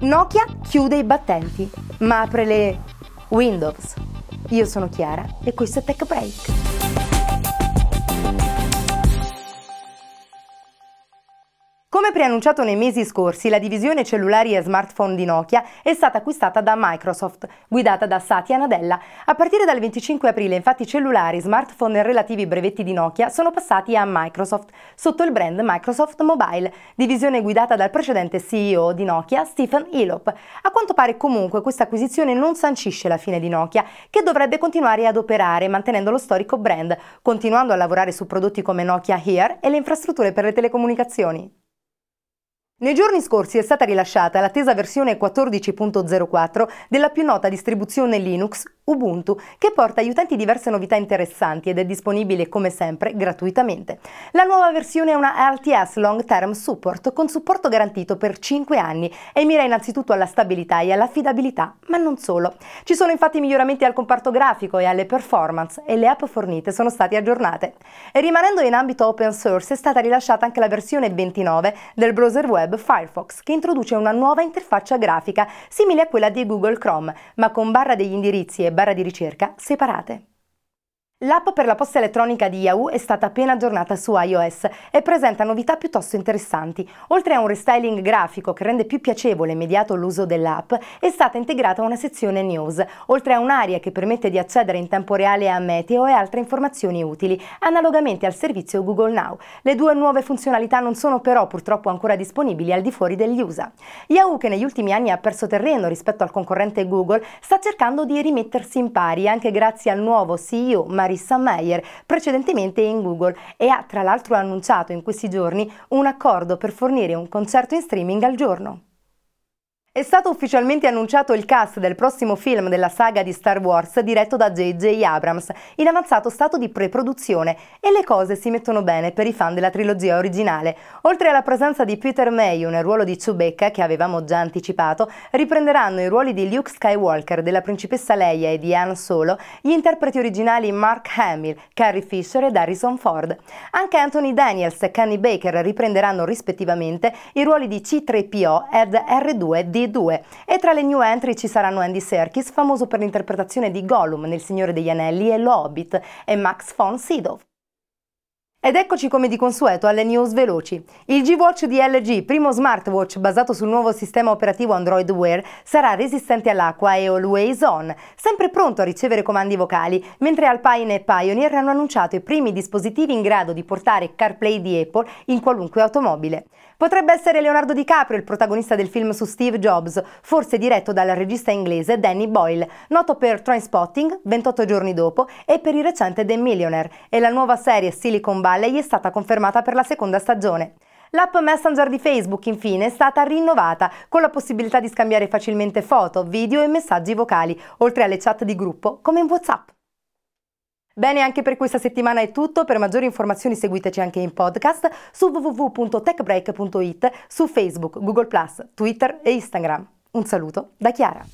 Nokia chiude i battenti, ma apre le Windows. Io sono Chiara e questo è Tech Break. Come preannunciato nei mesi scorsi, la divisione cellulari e smartphone di Nokia è stata acquistata da Microsoft, guidata da Satya Nadella. A partire dal 25 aprile, infatti, cellulari, smartphone e relativi brevetti di Nokia sono passati a Microsoft sotto il brand Microsoft Mobile, divisione guidata dal precedente CEO di Nokia, Stephen Elop. A quanto pare comunque questa acquisizione non sancisce la fine di Nokia, che dovrebbe continuare ad operare mantenendo lo storico brand, continuando a lavorare su prodotti come Nokia Here e le infrastrutture per le telecomunicazioni. Nei giorni scorsi è stata rilasciata l'attesa versione 14.04 della più nota distribuzione Linux Ubuntu, che porta agli utenti diverse novità interessanti ed è disponibile come sempre gratuitamente. La nuova versione è una LTS Long Term Support con supporto garantito per 5 anni e mira innanzitutto alla stabilità e all'affidabilità, ma non solo. Ci sono infatti miglioramenti al comparto grafico e alle performance e le app fornite sono state aggiornate. E rimanendo in ambito open source è stata rilasciata anche la versione 29 del browser web Firefox che introduce una nuova interfaccia grafica simile a quella di Google Chrome, ma con barra degli indirizzi e barra di ricerca separate. L'app per la posta elettronica di Yahoo è stata appena aggiornata su iOS e presenta novità piuttosto interessanti. Oltre a un restyling grafico che rende più piacevole e immediato l'uso dell'app, è stata integrata una sezione news, oltre a un'area che permette di accedere in tempo reale a meteo e altre informazioni utili, analogamente al servizio Google Now. Le due nuove funzionalità non sono però purtroppo ancora disponibili al di fuori degli USA. Yahoo, che negli ultimi anni ha perso terreno rispetto al concorrente Google, sta cercando di rimettersi in pari anche grazie al nuovo CEO Marissa Mayer, precedentemente in Google, e ha tra l'altro annunciato in questi giorni un accordo per fornire un concerto in streaming al giorno. È stato ufficialmente annunciato il cast del prossimo film della saga di Star Wars diretto da J.J. Abrams, in avanzato stato di pre-produzione, e le cose si mettono bene per i fan della trilogia originale. Oltre alla presenza di Peter Mayhew nel ruolo di Chewbacca, che avevamo già anticipato, riprenderanno i ruoli di Luke Skywalker, della principessa Leia e di Han Solo, gli interpreti originali Mark Hamill, Carrie Fisher ed Harrison Ford. Anche Anthony Daniels e Kenny Baker riprenderanno rispettivamente i ruoli di C3PO ed R2D2 2 e tra le new entry ci saranno Andy Serkis, famoso per l'interpretazione di Gollum nel Signore degli Anelli e Lo Hobbit, e Max von Sydow. Ed eccoci come di consueto alle news veloci. Il G-Watch di LG, primo smartwatch basato sul nuovo sistema operativo Android Wear, sarà resistente all'acqua e always on, sempre pronto a ricevere comandi vocali, mentre Alpine e Pioneer hanno annunciato i primi dispositivi in grado di portare CarPlay di Apple in qualunque automobile. Potrebbe essere Leonardo DiCaprio il protagonista del film su Steve Jobs, forse diretto dal regista inglese Danny Boyle, noto per Trainspotting, 28 giorni dopo, e per il recente The Millionaire, e la nuova serie Silicon Valley è stata confermata per la seconda stagione. L'app Messenger di Facebook infine è stata rinnovata con la possibilità di scambiare facilmente foto, video e messaggi vocali, oltre alle chat di gruppo come in WhatsApp. Bene, anche per questa settimana è tutto. Per maggiori informazioni seguiteci anche in podcast su www.techbreak.it, su Facebook, Google Twitter e Instagram. Un saluto da Chiara.